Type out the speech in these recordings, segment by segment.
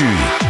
L'Ange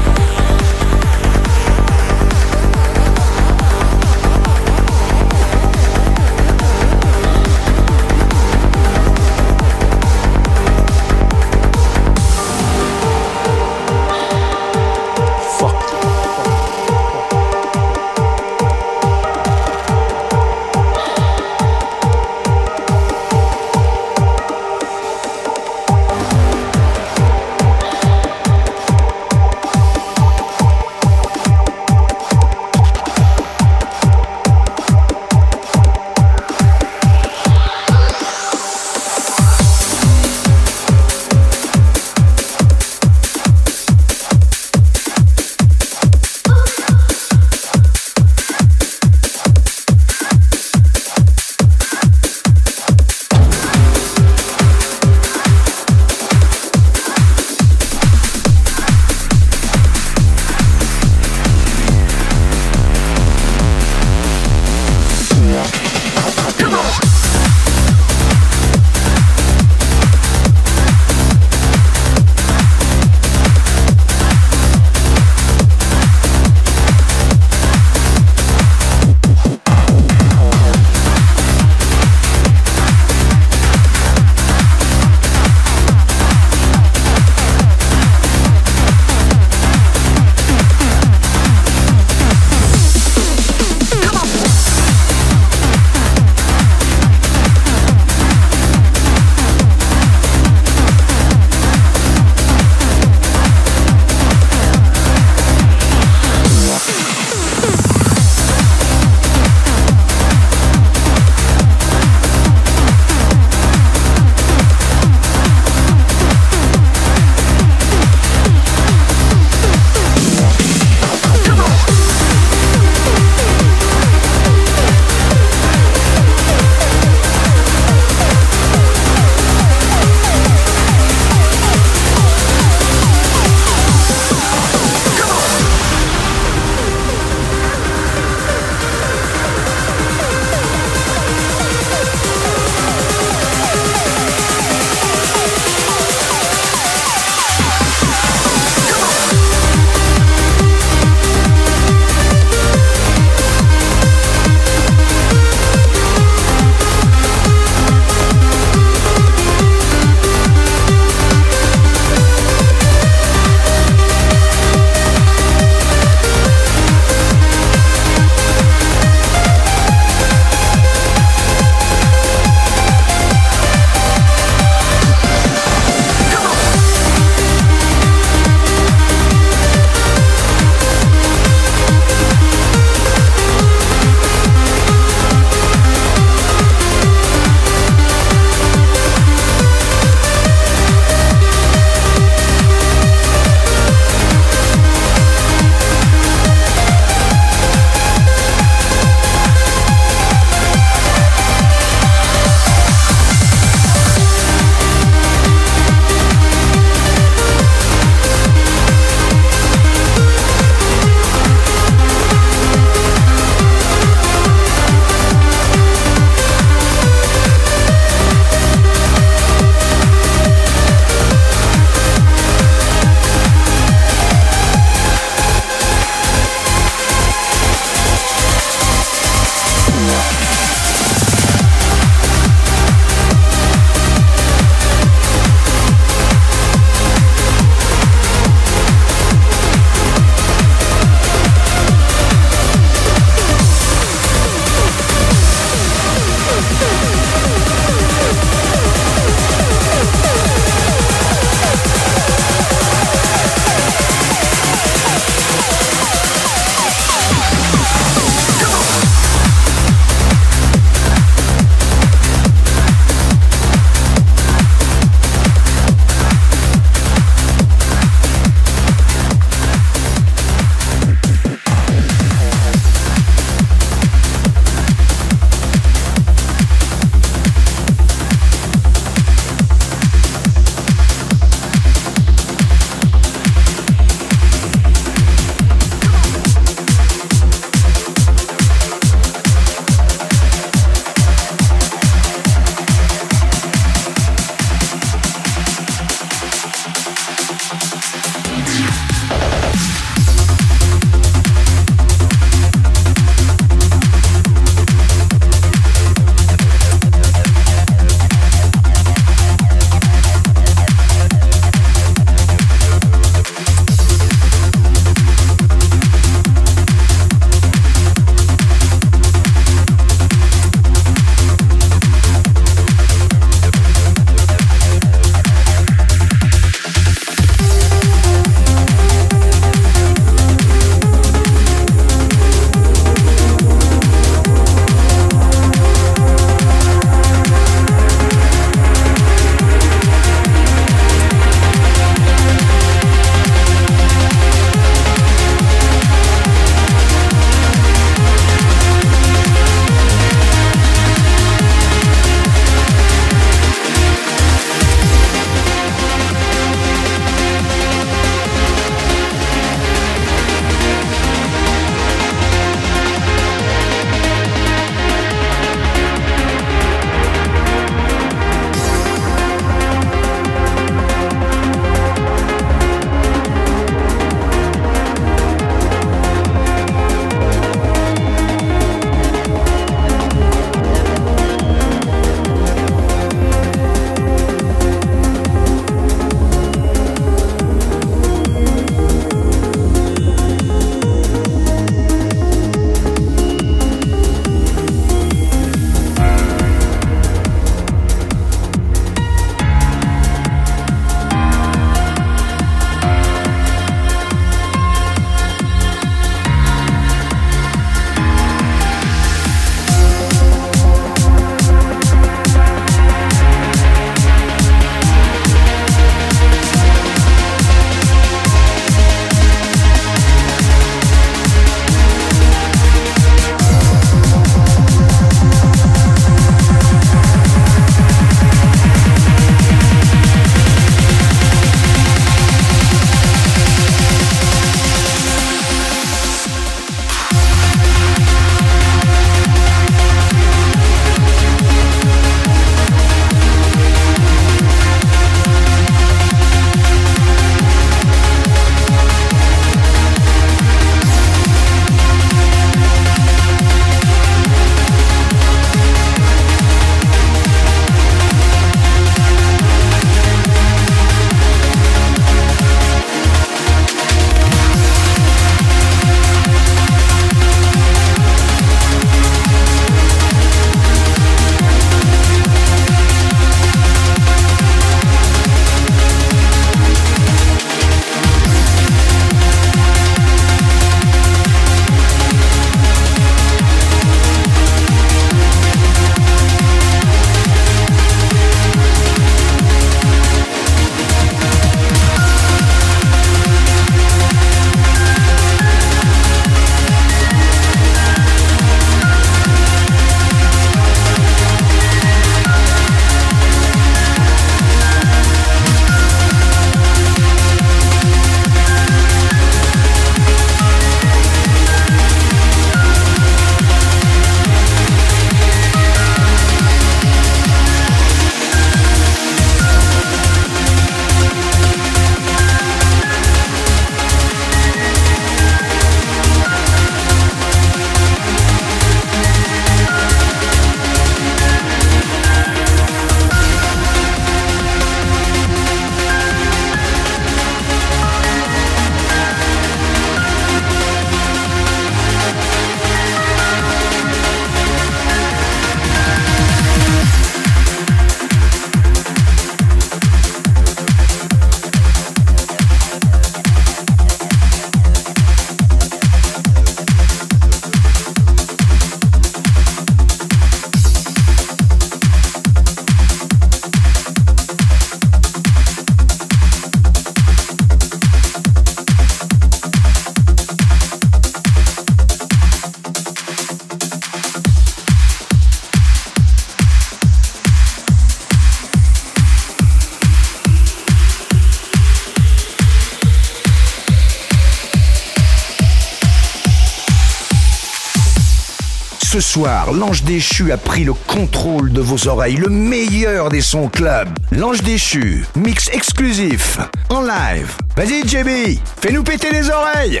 soir, l'ange déchu a pris le contrôle de vos oreilles, le meilleur des sons club. L'ange déchu, mix exclusif, en live. Vas-y JB, fais-nous péter les oreilles